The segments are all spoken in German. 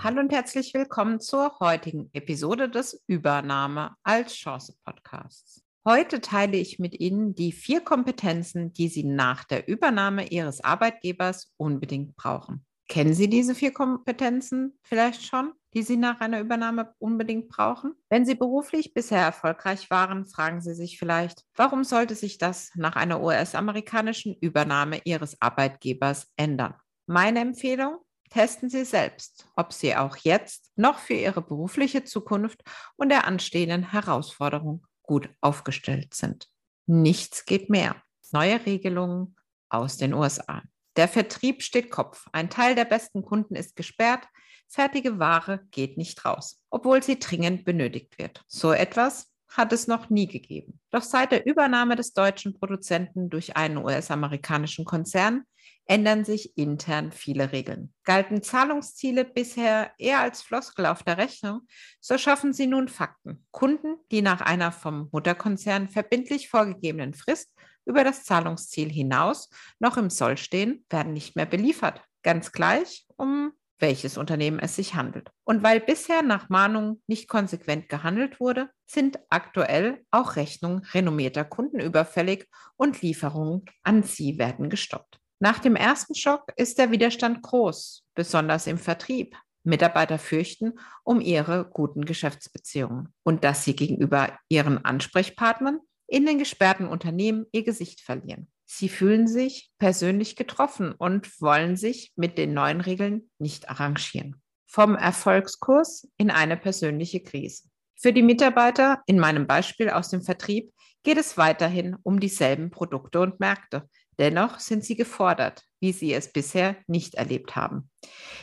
Hallo und herzlich willkommen zur heutigen Episode des Übernahme als Chance Podcasts. Heute teile ich mit Ihnen die vier Kompetenzen, die Sie nach der Übernahme Ihres Arbeitgebers unbedingt brauchen. Kennen Sie diese vier Kompetenzen vielleicht schon, die Sie nach einer Übernahme unbedingt brauchen? Wenn Sie beruflich bisher erfolgreich waren, fragen Sie sich vielleicht, warum sollte sich das nach einer US-amerikanischen Übernahme Ihres Arbeitgebers ändern? Meine Empfehlung, Testen Sie selbst, ob Sie auch jetzt noch für Ihre berufliche Zukunft und der anstehenden Herausforderung gut aufgestellt sind. Nichts geht mehr. Neue Regelungen aus den USA. Der Vertrieb steht Kopf. Ein Teil der besten Kunden ist gesperrt. Fertige Ware geht nicht raus, obwohl sie dringend benötigt wird. So etwas hat es noch nie gegeben. Doch seit der Übernahme des deutschen Produzenten durch einen US-amerikanischen Konzern ändern sich intern viele Regeln. Galten Zahlungsziele bisher eher als Floskel auf der Rechnung, so schaffen sie nun Fakten. Kunden, die nach einer vom Mutterkonzern verbindlich vorgegebenen Frist über das Zahlungsziel hinaus noch im Soll stehen, werden nicht mehr beliefert. Ganz gleich, um welches Unternehmen es sich handelt. Und weil bisher nach Mahnung nicht konsequent gehandelt wurde, sind aktuell auch Rechnungen renommierter Kunden überfällig und Lieferungen an sie werden gestoppt. Nach dem ersten Schock ist der Widerstand groß, besonders im Vertrieb. Mitarbeiter fürchten um ihre guten Geschäftsbeziehungen und dass sie gegenüber ihren Ansprechpartnern in den gesperrten Unternehmen ihr Gesicht verlieren. Sie fühlen sich persönlich getroffen und wollen sich mit den neuen Regeln nicht arrangieren. Vom Erfolgskurs in eine persönliche Krise. Für die Mitarbeiter in meinem Beispiel aus dem Vertrieb geht es weiterhin um dieselben Produkte und Märkte, Dennoch sind sie gefordert, wie sie es bisher nicht erlebt haben.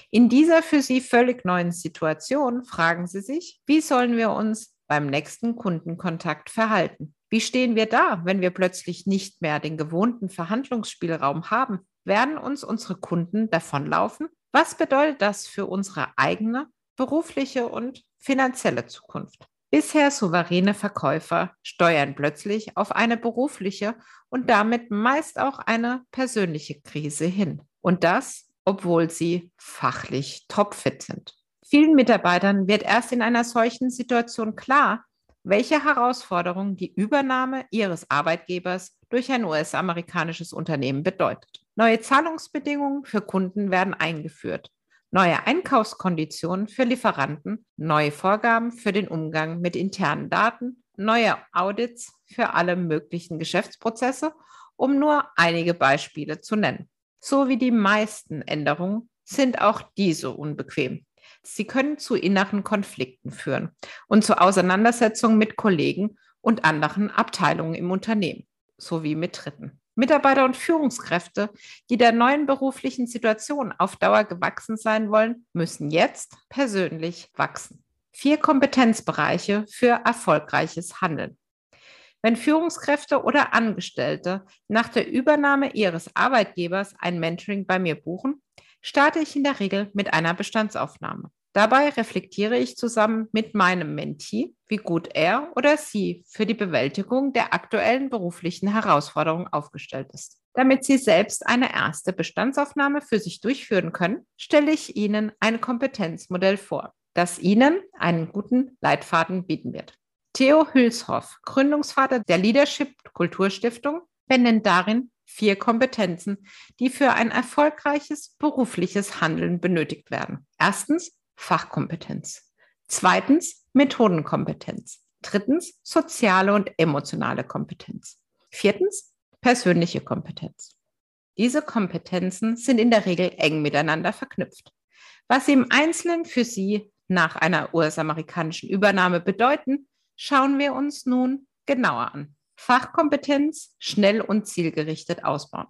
In dieser für sie völlig neuen Situation fragen sie sich, wie sollen wir uns beim nächsten Kundenkontakt verhalten? Wie stehen wir da, wenn wir plötzlich nicht mehr den gewohnten Verhandlungsspielraum haben? Werden uns unsere Kunden davonlaufen? Was bedeutet das für unsere eigene berufliche und finanzielle Zukunft? Bisher souveräne Verkäufer steuern plötzlich auf eine berufliche und damit meist auch eine persönliche Krise hin. Und das, obwohl sie fachlich topfit sind. Vielen Mitarbeitern wird erst in einer solchen Situation klar, welche Herausforderungen die Übernahme ihres Arbeitgebers durch ein US-amerikanisches Unternehmen bedeutet. Neue Zahlungsbedingungen für Kunden werden eingeführt neue Einkaufskonditionen für Lieferanten, neue Vorgaben für den Umgang mit internen Daten, neue Audits für alle möglichen Geschäftsprozesse, um nur einige Beispiele zu nennen. So wie die meisten Änderungen sind auch diese unbequem. Sie können zu inneren Konflikten führen und zu Auseinandersetzungen mit Kollegen und anderen Abteilungen im Unternehmen sowie mit Dritten. Mitarbeiter und Führungskräfte, die der neuen beruflichen Situation auf Dauer gewachsen sein wollen, müssen jetzt persönlich wachsen. Vier Kompetenzbereiche für erfolgreiches Handeln. Wenn Führungskräfte oder Angestellte nach der Übernahme ihres Arbeitgebers ein Mentoring bei mir buchen, starte ich in der Regel mit einer Bestandsaufnahme. Dabei reflektiere ich zusammen mit meinem Mentee, wie gut er oder sie für die Bewältigung der aktuellen beruflichen Herausforderungen aufgestellt ist. Damit Sie selbst eine erste Bestandsaufnahme für sich durchführen können, stelle ich Ihnen ein Kompetenzmodell vor, das Ihnen einen guten Leitfaden bieten wird. Theo Hülshoff, Gründungsvater der Leadership Kulturstiftung, benennt darin vier Kompetenzen, die für ein erfolgreiches berufliches Handeln benötigt werden. Erstens Fachkompetenz. Zweitens Methodenkompetenz. Drittens soziale und emotionale Kompetenz. Viertens persönliche Kompetenz. Diese Kompetenzen sind in der Regel eng miteinander verknüpft. Was sie im Einzelnen für Sie nach einer US-amerikanischen Übernahme bedeuten, schauen wir uns nun genauer an. Fachkompetenz schnell und zielgerichtet ausbauen.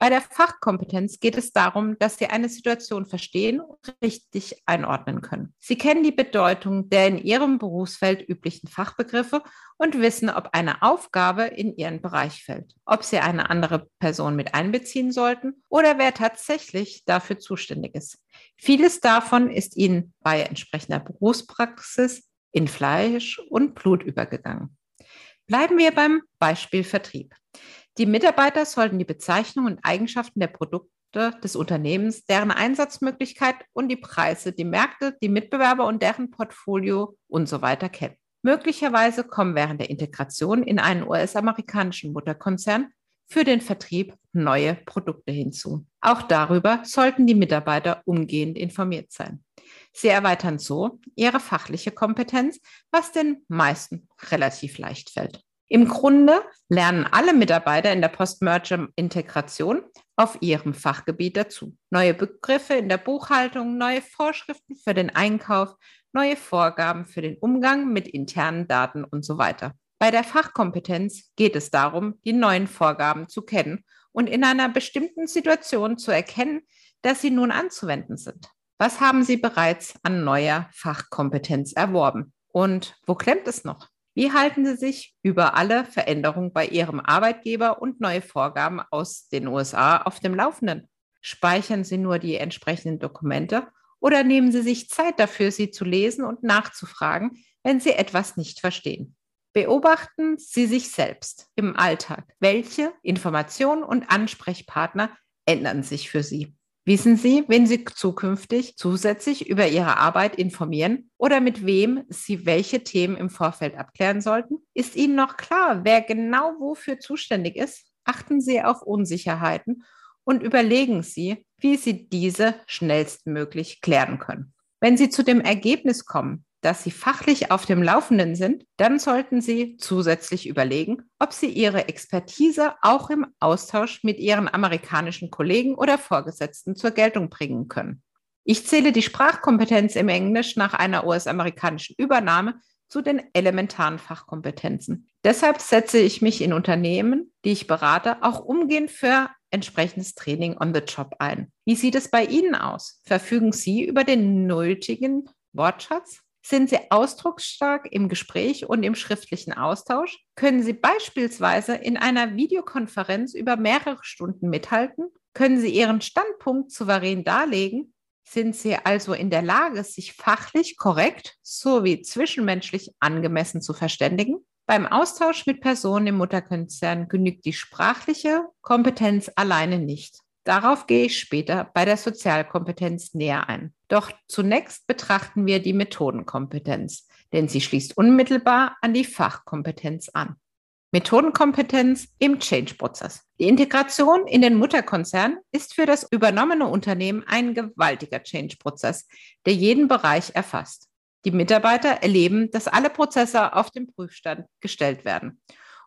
Bei der Fachkompetenz geht es darum, dass Sie eine Situation verstehen und richtig einordnen können. Sie kennen die Bedeutung der in Ihrem Berufsfeld üblichen Fachbegriffe und wissen, ob eine Aufgabe in Ihren Bereich fällt, ob Sie eine andere Person mit einbeziehen sollten oder wer tatsächlich dafür zuständig ist. Vieles davon ist Ihnen bei entsprechender Berufspraxis in Fleisch und Blut übergegangen. Bleiben wir beim Beispiel Vertrieb. Die Mitarbeiter sollten die Bezeichnung und Eigenschaften der Produkte des Unternehmens, deren Einsatzmöglichkeit und die Preise, die Märkte, die Mitbewerber und deren Portfolio und so weiter kennen. Möglicherweise kommen während der Integration in einen US-amerikanischen Mutterkonzern für den Vertrieb neue Produkte hinzu. Auch darüber sollten die Mitarbeiter umgehend informiert sein. Sie erweitern so ihre fachliche Kompetenz, was den meisten relativ leicht fällt. Im Grunde lernen alle Mitarbeiter in der Post-Merger-Integration auf ihrem Fachgebiet dazu. Neue Begriffe in der Buchhaltung, neue Vorschriften für den Einkauf, neue Vorgaben für den Umgang mit internen Daten und so weiter. Bei der Fachkompetenz geht es darum, die neuen Vorgaben zu kennen und in einer bestimmten Situation zu erkennen, dass sie nun anzuwenden sind. Was haben Sie bereits an neuer Fachkompetenz erworben? Und wo klemmt es noch? Wie halten Sie sich über alle Veränderungen bei Ihrem Arbeitgeber und neue Vorgaben aus den USA auf dem Laufenden? Speichern Sie nur die entsprechenden Dokumente oder nehmen Sie sich Zeit dafür, sie zu lesen und nachzufragen, wenn Sie etwas nicht verstehen? Beobachten Sie sich selbst im Alltag. Welche Informationen und Ansprechpartner ändern sich für Sie? Wissen Sie, wen Sie zukünftig zusätzlich über Ihre Arbeit informieren oder mit wem Sie welche Themen im Vorfeld abklären sollten? Ist Ihnen noch klar, wer genau wofür zuständig ist? Achten Sie auf Unsicherheiten und überlegen Sie, wie Sie diese schnellstmöglich klären können. Wenn Sie zu dem Ergebnis kommen, dass Sie fachlich auf dem Laufenden sind, dann sollten Sie zusätzlich überlegen, ob Sie Ihre Expertise auch im Austausch mit Ihren amerikanischen Kollegen oder Vorgesetzten zur Geltung bringen können. Ich zähle die Sprachkompetenz im Englisch nach einer US-amerikanischen Übernahme zu den elementaren Fachkompetenzen. Deshalb setze ich mich in Unternehmen, die ich berate, auch umgehend für entsprechendes Training on the Job ein. Wie sieht es bei Ihnen aus? Verfügen Sie über den nötigen Wortschatz? Sind Sie ausdrucksstark im Gespräch und im schriftlichen Austausch? Können Sie beispielsweise in einer Videokonferenz über mehrere Stunden mithalten? Können Sie Ihren Standpunkt souverän darlegen? Sind Sie also in der Lage, sich fachlich korrekt sowie zwischenmenschlich angemessen zu verständigen? Beim Austausch mit Personen im Mutterkonzern genügt die sprachliche Kompetenz alleine nicht. Darauf gehe ich später bei der Sozialkompetenz näher ein. Doch zunächst betrachten wir die Methodenkompetenz, denn sie schließt unmittelbar an die Fachkompetenz an. Methodenkompetenz im Change-Prozess. Die Integration in den Mutterkonzern ist für das übernommene Unternehmen ein gewaltiger Change-Prozess, der jeden Bereich erfasst. Die Mitarbeiter erleben, dass alle Prozesse auf den Prüfstand gestellt werden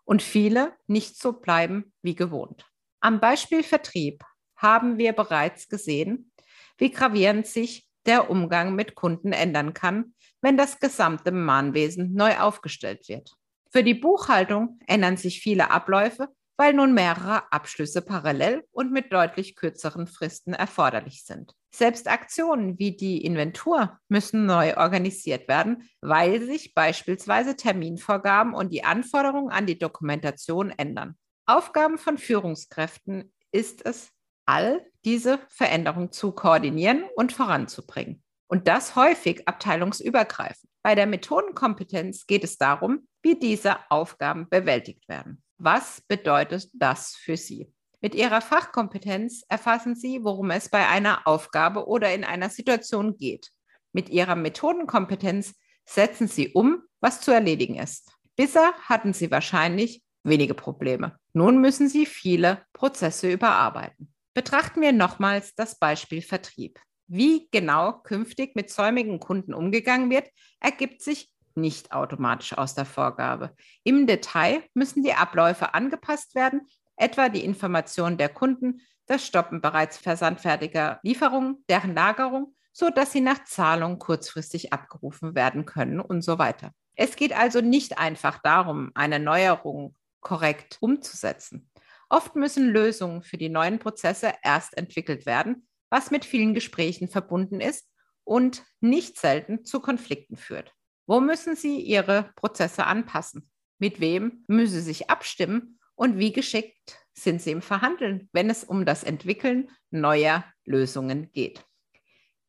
und viele nicht so bleiben wie gewohnt. Am Beispiel Vertrieb haben wir bereits gesehen, wie gravierend sich der Umgang mit Kunden ändern kann, wenn das gesamte Mahnwesen neu aufgestellt wird. Für die Buchhaltung ändern sich viele Abläufe, weil nun mehrere Abschlüsse parallel und mit deutlich kürzeren Fristen erforderlich sind. Selbst Aktionen wie die Inventur müssen neu organisiert werden, weil sich beispielsweise Terminvorgaben und die Anforderungen an die Dokumentation ändern. Aufgaben von Führungskräften ist es, all diese Veränderungen zu koordinieren und voranzubringen. Und das häufig abteilungsübergreifend. Bei der Methodenkompetenz geht es darum, wie diese Aufgaben bewältigt werden. Was bedeutet das für Sie? Mit Ihrer Fachkompetenz erfassen Sie, worum es bei einer Aufgabe oder in einer Situation geht. Mit Ihrer Methodenkompetenz setzen Sie um, was zu erledigen ist. Bisher hatten Sie wahrscheinlich wenige Probleme. Nun müssen Sie viele Prozesse überarbeiten. Betrachten wir nochmals das Beispiel Vertrieb. Wie genau künftig mit säumigen Kunden umgegangen wird, ergibt sich nicht automatisch aus der Vorgabe. Im Detail müssen die Abläufe angepasst werden, etwa die Information der Kunden, das Stoppen bereits versandfertiger Lieferungen, deren Lagerung, so dass sie nach Zahlung kurzfristig abgerufen werden können und so weiter. Es geht also nicht einfach darum, eine Neuerung korrekt umzusetzen. Oft müssen Lösungen für die neuen Prozesse erst entwickelt werden, was mit vielen Gesprächen verbunden ist und nicht selten zu Konflikten führt. Wo müssen Sie Ihre Prozesse anpassen? Mit wem müssen Sie sich abstimmen? Und wie geschickt sind Sie im Verhandeln, wenn es um das Entwickeln neuer Lösungen geht?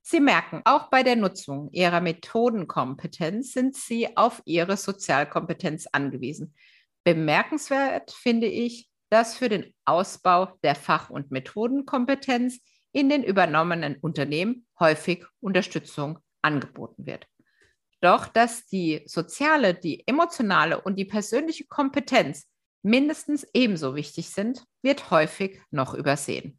Sie merken, auch bei der Nutzung Ihrer Methodenkompetenz sind Sie auf Ihre Sozialkompetenz angewiesen. Bemerkenswert finde ich, dass für den Ausbau der Fach- und Methodenkompetenz in den übernommenen Unternehmen häufig Unterstützung angeboten wird. Doch dass die soziale, die emotionale und die persönliche Kompetenz mindestens ebenso wichtig sind, wird häufig noch übersehen.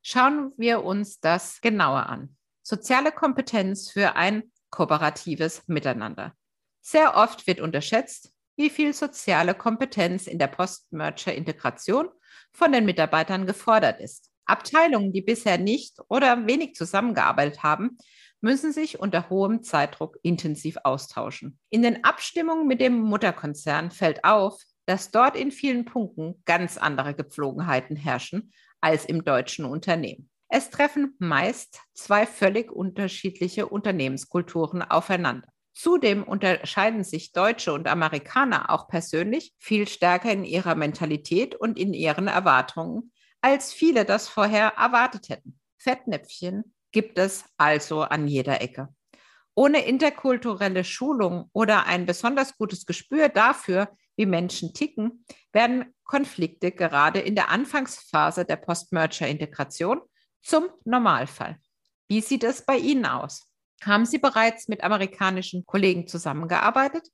Schauen wir uns das genauer an. Soziale Kompetenz für ein kooperatives Miteinander. Sehr oft wird unterschätzt, wie viel soziale Kompetenz in der Post-Merger-Integration von den Mitarbeitern gefordert ist. Abteilungen, die bisher nicht oder wenig zusammengearbeitet haben, müssen sich unter hohem Zeitdruck intensiv austauschen. In den Abstimmungen mit dem Mutterkonzern fällt auf, dass dort in vielen Punkten ganz andere Gepflogenheiten herrschen als im deutschen Unternehmen. Es treffen meist zwei völlig unterschiedliche Unternehmenskulturen aufeinander. Zudem unterscheiden sich Deutsche und Amerikaner auch persönlich viel stärker in ihrer Mentalität und in ihren Erwartungen, als viele das vorher erwartet hätten. Fettnäpfchen gibt es also an jeder Ecke. Ohne interkulturelle Schulung oder ein besonders gutes Gespür dafür, wie Menschen ticken, werden Konflikte gerade in der Anfangsphase der Post-Merger-Integration zum Normalfall. Wie sieht es bei Ihnen aus? Haben Sie bereits mit amerikanischen Kollegen zusammengearbeitet?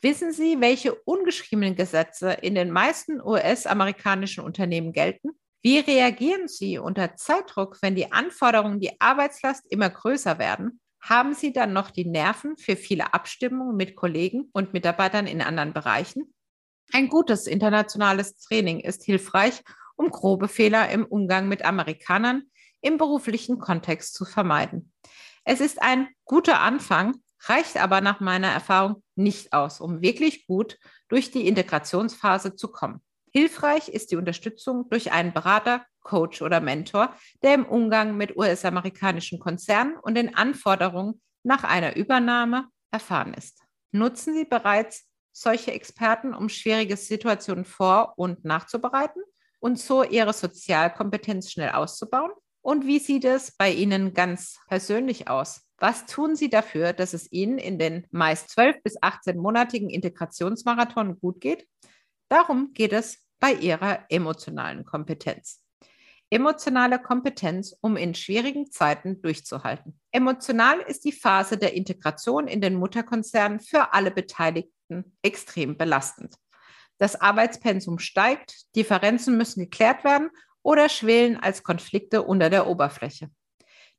Wissen Sie, welche ungeschriebenen Gesetze in den meisten US-amerikanischen Unternehmen gelten? Wie reagieren Sie unter Zeitdruck, wenn die Anforderungen, die Arbeitslast immer größer werden? Haben Sie dann noch die Nerven für viele Abstimmungen mit Kollegen und Mitarbeitern in anderen Bereichen? Ein gutes internationales Training ist hilfreich, um grobe Fehler im Umgang mit Amerikanern im beruflichen Kontext zu vermeiden. Es ist ein guter Anfang, reicht aber nach meiner Erfahrung nicht aus, um wirklich gut durch die Integrationsphase zu kommen. Hilfreich ist die Unterstützung durch einen Berater, Coach oder Mentor, der im Umgang mit US-amerikanischen Konzernen und den Anforderungen nach einer Übernahme erfahren ist. Nutzen Sie bereits solche Experten, um schwierige Situationen vor- und nachzubereiten und so ihre Sozialkompetenz schnell auszubauen? Und wie sieht es bei Ihnen ganz persönlich aus? Was tun Sie dafür, dass es Ihnen in den meist 12 bis 18-monatigen Integrationsmarathon gut geht? Darum geht es bei Ihrer emotionalen Kompetenz. Emotionale Kompetenz, um in schwierigen Zeiten durchzuhalten. Emotional ist die Phase der Integration in den Mutterkonzern für alle Beteiligten extrem belastend. Das Arbeitspensum steigt, Differenzen müssen geklärt werden oder schwelen als Konflikte unter der Oberfläche.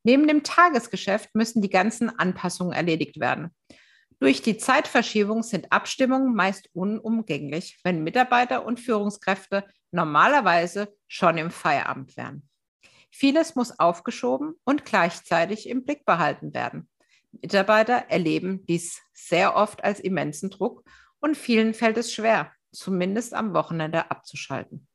Neben dem Tagesgeschäft müssen die ganzen Anpassungen erledigt werden. Durch die Zeitverschiebung sind Abstimmungen meist unumgänglich, wenn Mitarbeiter und Führungskräfte normalerweise schon im Feierabend wären. Vieles muss aufgeschoben und gleichzeitig im Blick behalten werden. Mitarbeiter erleben dies sehr oft als immensen Druck und vielen fällt es schwer, zumindest am Wochenende abzuschalten.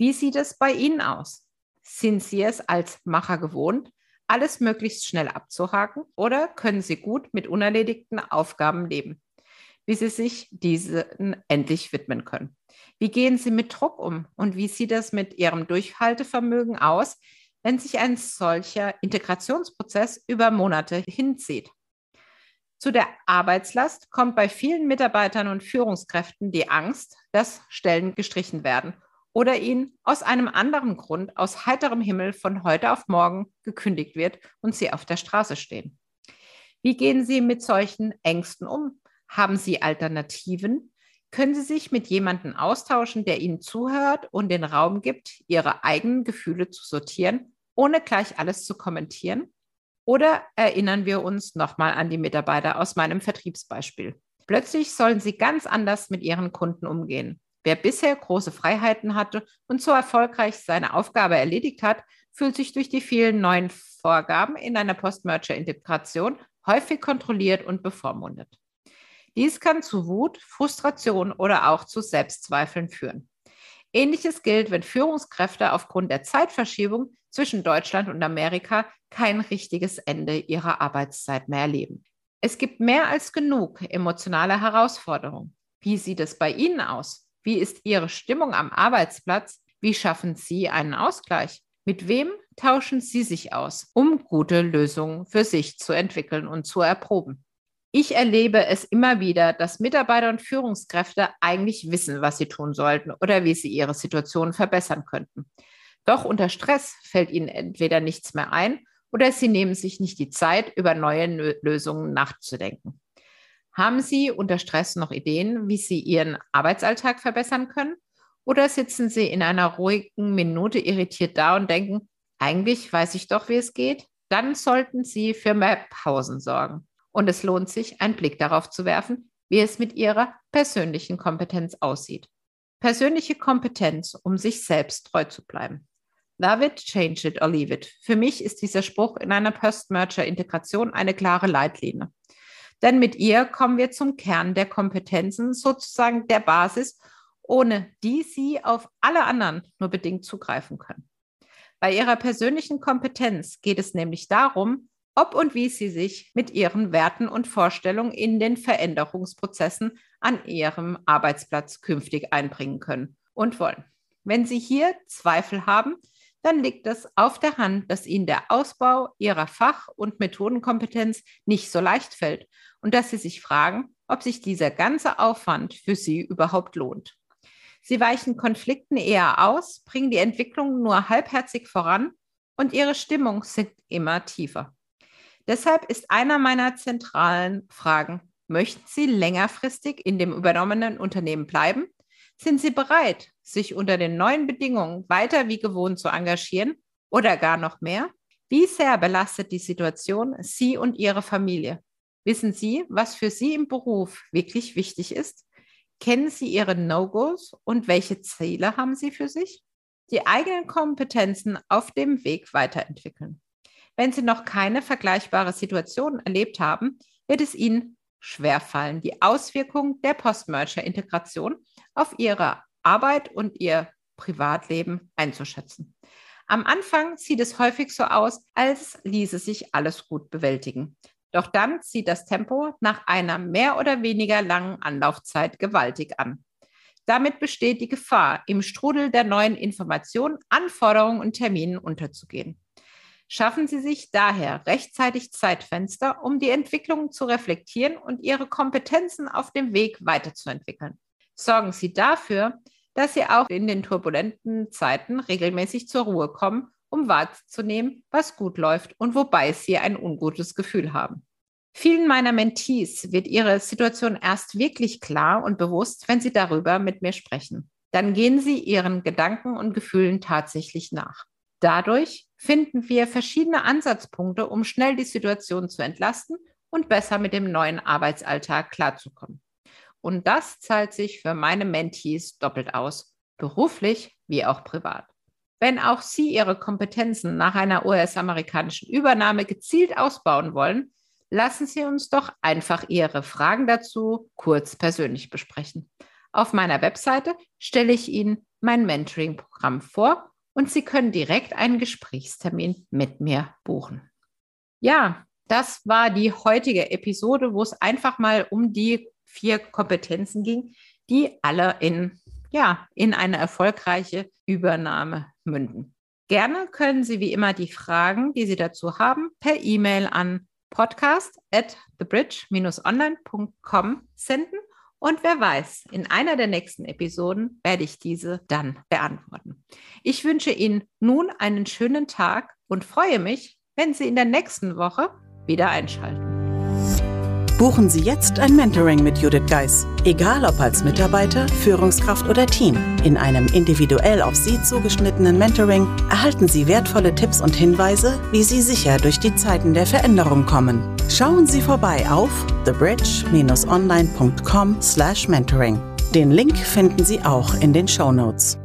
Wie sieht es bei Ihnen aus? Sind Sie es als Macher gewohnt, alles möglichst schnell abzuhaken oder können Sie gut mit unerledigten Aufgaben leben, wie Sie sich diesen endlich widmen können? Wie gehen Sie mit Druck um und wie sieht es mit Ihrem Durchhaltevermögen aus, wenn sich ein solcher Integrationsprozess über Monate hinzieht. Zu der Arbeitslast kommt bei vielen Mitarbeitern und Führungskräften die Angst, dass Stellen gestrichen werden oder ihnen aus einem anderen Grund aus heiterem Himmel von heute auf morgen gekündigt wird und sie auf der Straße stehen. Wie gehen Sie mit solchen Ängsten um? Haben Sie Alternativen? Können Sie sich mit jemandem austauschen, der Ihnen zuhört und den Raum gibt, Ihre eigenen Gefühle zu sortieren, ohne gleich alles zu kommentieren? Oder erinnern wir uns nochmal an die Mitarbeiter aus meinem Vertriebsbeispiel? Plötzlich sollen sie ganz anders mit ihren Kunden umgehen. Wer bisher große Freiheiten hatte und so erfolgreich seine Aufgabe erledigt hat, fühlt sich durch die vielen neuen Vorgaben in einer Post-Merger-Integration häufig kontrolliert und bevormundet. Dies kann zu Wut, Frustration oder auch zu Selbstzweifeln führen. Ähnliches gilt, wenn Führungskräfte aufgrund der Zeitverschiebung zwischen Deutschland und Amerika kein richtiges Ende ihrer Arbeitszeit mehr erleben. Es gibt mehr als genug emotionale Herausforderungen. Wie sieht es bei Ihnen aus? Wie ist Ihre Stimmung am Arbeitsplatz? Wie schaffen Sie einen Ausgleich? Mit wem tauschen Sie sich aus, um gute Lösungen für sich zu entwickeln und zu erproben? Ich erlebe es immer wieder, dass Mitarbeiter und Führungskräfte eigentlich wissen, was sie tun sollten oder wie sie ihre Situation verbessern könnten. Doch unter Stress fällt ihnen entweder nichts mehr ein oder sie nehmen sich nicht die Zeit, über neue Lösungen nachzudenken. Haben Sie unter Stress noch Ideen, wie Sie Ihren Arbeitsalltag verbessern können? Oder sitzen Sie in einer ruhigen Minute irritiert da und denken, eigentlich weiß ich doch, wie es geht? Dann sollten Sie für mehr Pausen sorgen. Und es lohnt sich, einen Blick darauf zu werfen, wie es mit ihrer persönlichen Kompetenz aussieht. Persönliche Kompetenz, um sich selbst treu zu bleiben. Love it, change it or leave it. Für mich ist dieser Spruch in einer Post-Merger-Integration eine klare Leitlinie. Denn mit ihr kommen wir zum Kern der Kompetenzen, sozusagen der Basis, ohne die Sie auf alle anderen nur bedingt zugreifen können. Bei Ihrer persönlichen Kompetenz geht es nämlich darum, ob und wie sie sich mit ihren Werten und Vorstellungen in den Veränderungsprozessen an ihrem Arbeitsplatz künftig einbringen können und wollen. Wenn Sie hier Zweifel haben, dann liegt es auf der Hand, dass Ihnen der Ausbau Ihrer Fach- und Methodenkompetenz nicht so leicht fällt und dass Sie sich fragen, ob sich dieser ganze Aufwand für Sie überhaupt lohnt. Sie weichen Konflikten eher aus, bringen die Entwicklung nur halbherzig voran und Ihre Stimmung sinkt immer tiefer. Deshalb ist einer meiner zentralen Fragen, möchten Sie längerfristig in dem übernommenen Unternehmen bleiben? Sind Sie bereit, sich unter den neuen Bedingungen weiter wie gewohnt zu engagieren oder gar noch mehr? Wie sehr belastet die Situation Sie und Ihre Familie? Wissen Sie, was für Sie im Beruf wirklich wichtig ist? Kennen Sie Ihre No-Gos und welche Ziele haben Sie für sich? Die eigenen Kompetenzen auf dem Weg weiterentwickeln. Wenn Sie noch keine vergleichbare Situation erlebt haben, wird es Ihnen schwerfallen, die Auswirkungen der Post-Merger-Integration auf Ihre Arbeit und Ihr Privatleben einzuschätzen. Am Anfang sieht es häufig so aus, als ließe sich alles gut bewältigen. Doch dann zieht das Tempo nach einer mehr oder weniger langen Anlaufzeit gewaltig an. Damit besteht die Gefahr, im Strudel der neuen Informationen, Anforderungen und Terminen unterzugehen. Schaffen Sie sich daher rechtzeitig Zeitfenster, um die Entwicklung zu reflektieren und Ihre Kompetenzen auf dem Weg weiterzuentwickeln. Sorgen Sie dafür, dass Sie auch in den turbulenten Zeiten regelmäßig zur Ruhe kommen, um wahrzunehmen, was gut läuft und wobei Sie ein ungutes Gefühl haben. Vielen meiner Mentees wird ihre Situation erst wirklich klar und bewusst, wenn sie darüber mit mir sprechen. Dann gehen sie ihren Gedanken und Gefühlen tatsächlich nach. Dadurch finden wir verschiedene Ansatzpunkte, um schnell die Situation zu entlasten und besser mit dem neuen Arbeitsalltag klarzukommen. Und das zahlt sich für meine Mentees doppelt aus, beruflich wie auch privat. Wenn auch Sie Ihre Kompetenzen nach einer US-amerikanischen Übernahme gezielt ausbauen wollen, lassen Sie uns doch einfach Ihre Fragen dazu kurz persönlich besprechen. Auf meiner Webseite stelle ich Ihnen mein Mentoring-Programm vor und Sie können direkt einen Gesprächstermin mit mir buchen. Ja, das war die heutige Episode, wo es einfach mal um die vier Kompetenzen ging, die alle in, ja, in eine erfolgreiche Übernahme münden. Gerne können Sie wie immer die Fragen, die Sie dazu haben, per E-Mail an podcast at thebridge-online.com senden und wer weiß, in einer der nächsten Episoden werde ich diese dann beantworten. Ich wünsche Ihnen nun einen schönen Tag und freue mich, wenn Sie in der nächsten Woche wieder einschalten. Buchen Sie jetzt ein Mentoring mit Judith Geis. Egal ob als Mitarbeiter, Führungskraft oder Team. In einem individuell auf Sie zugeschnittenen Mentoring erhalten Sie wertvolle Tipps und Hinweise, wie Sie sicher durch die Zeiten der Veränderung kommen. Schauen Sie vorbei auf thebridge-online.com/mentoring. Den Link finden Sie auch in den Show Notes.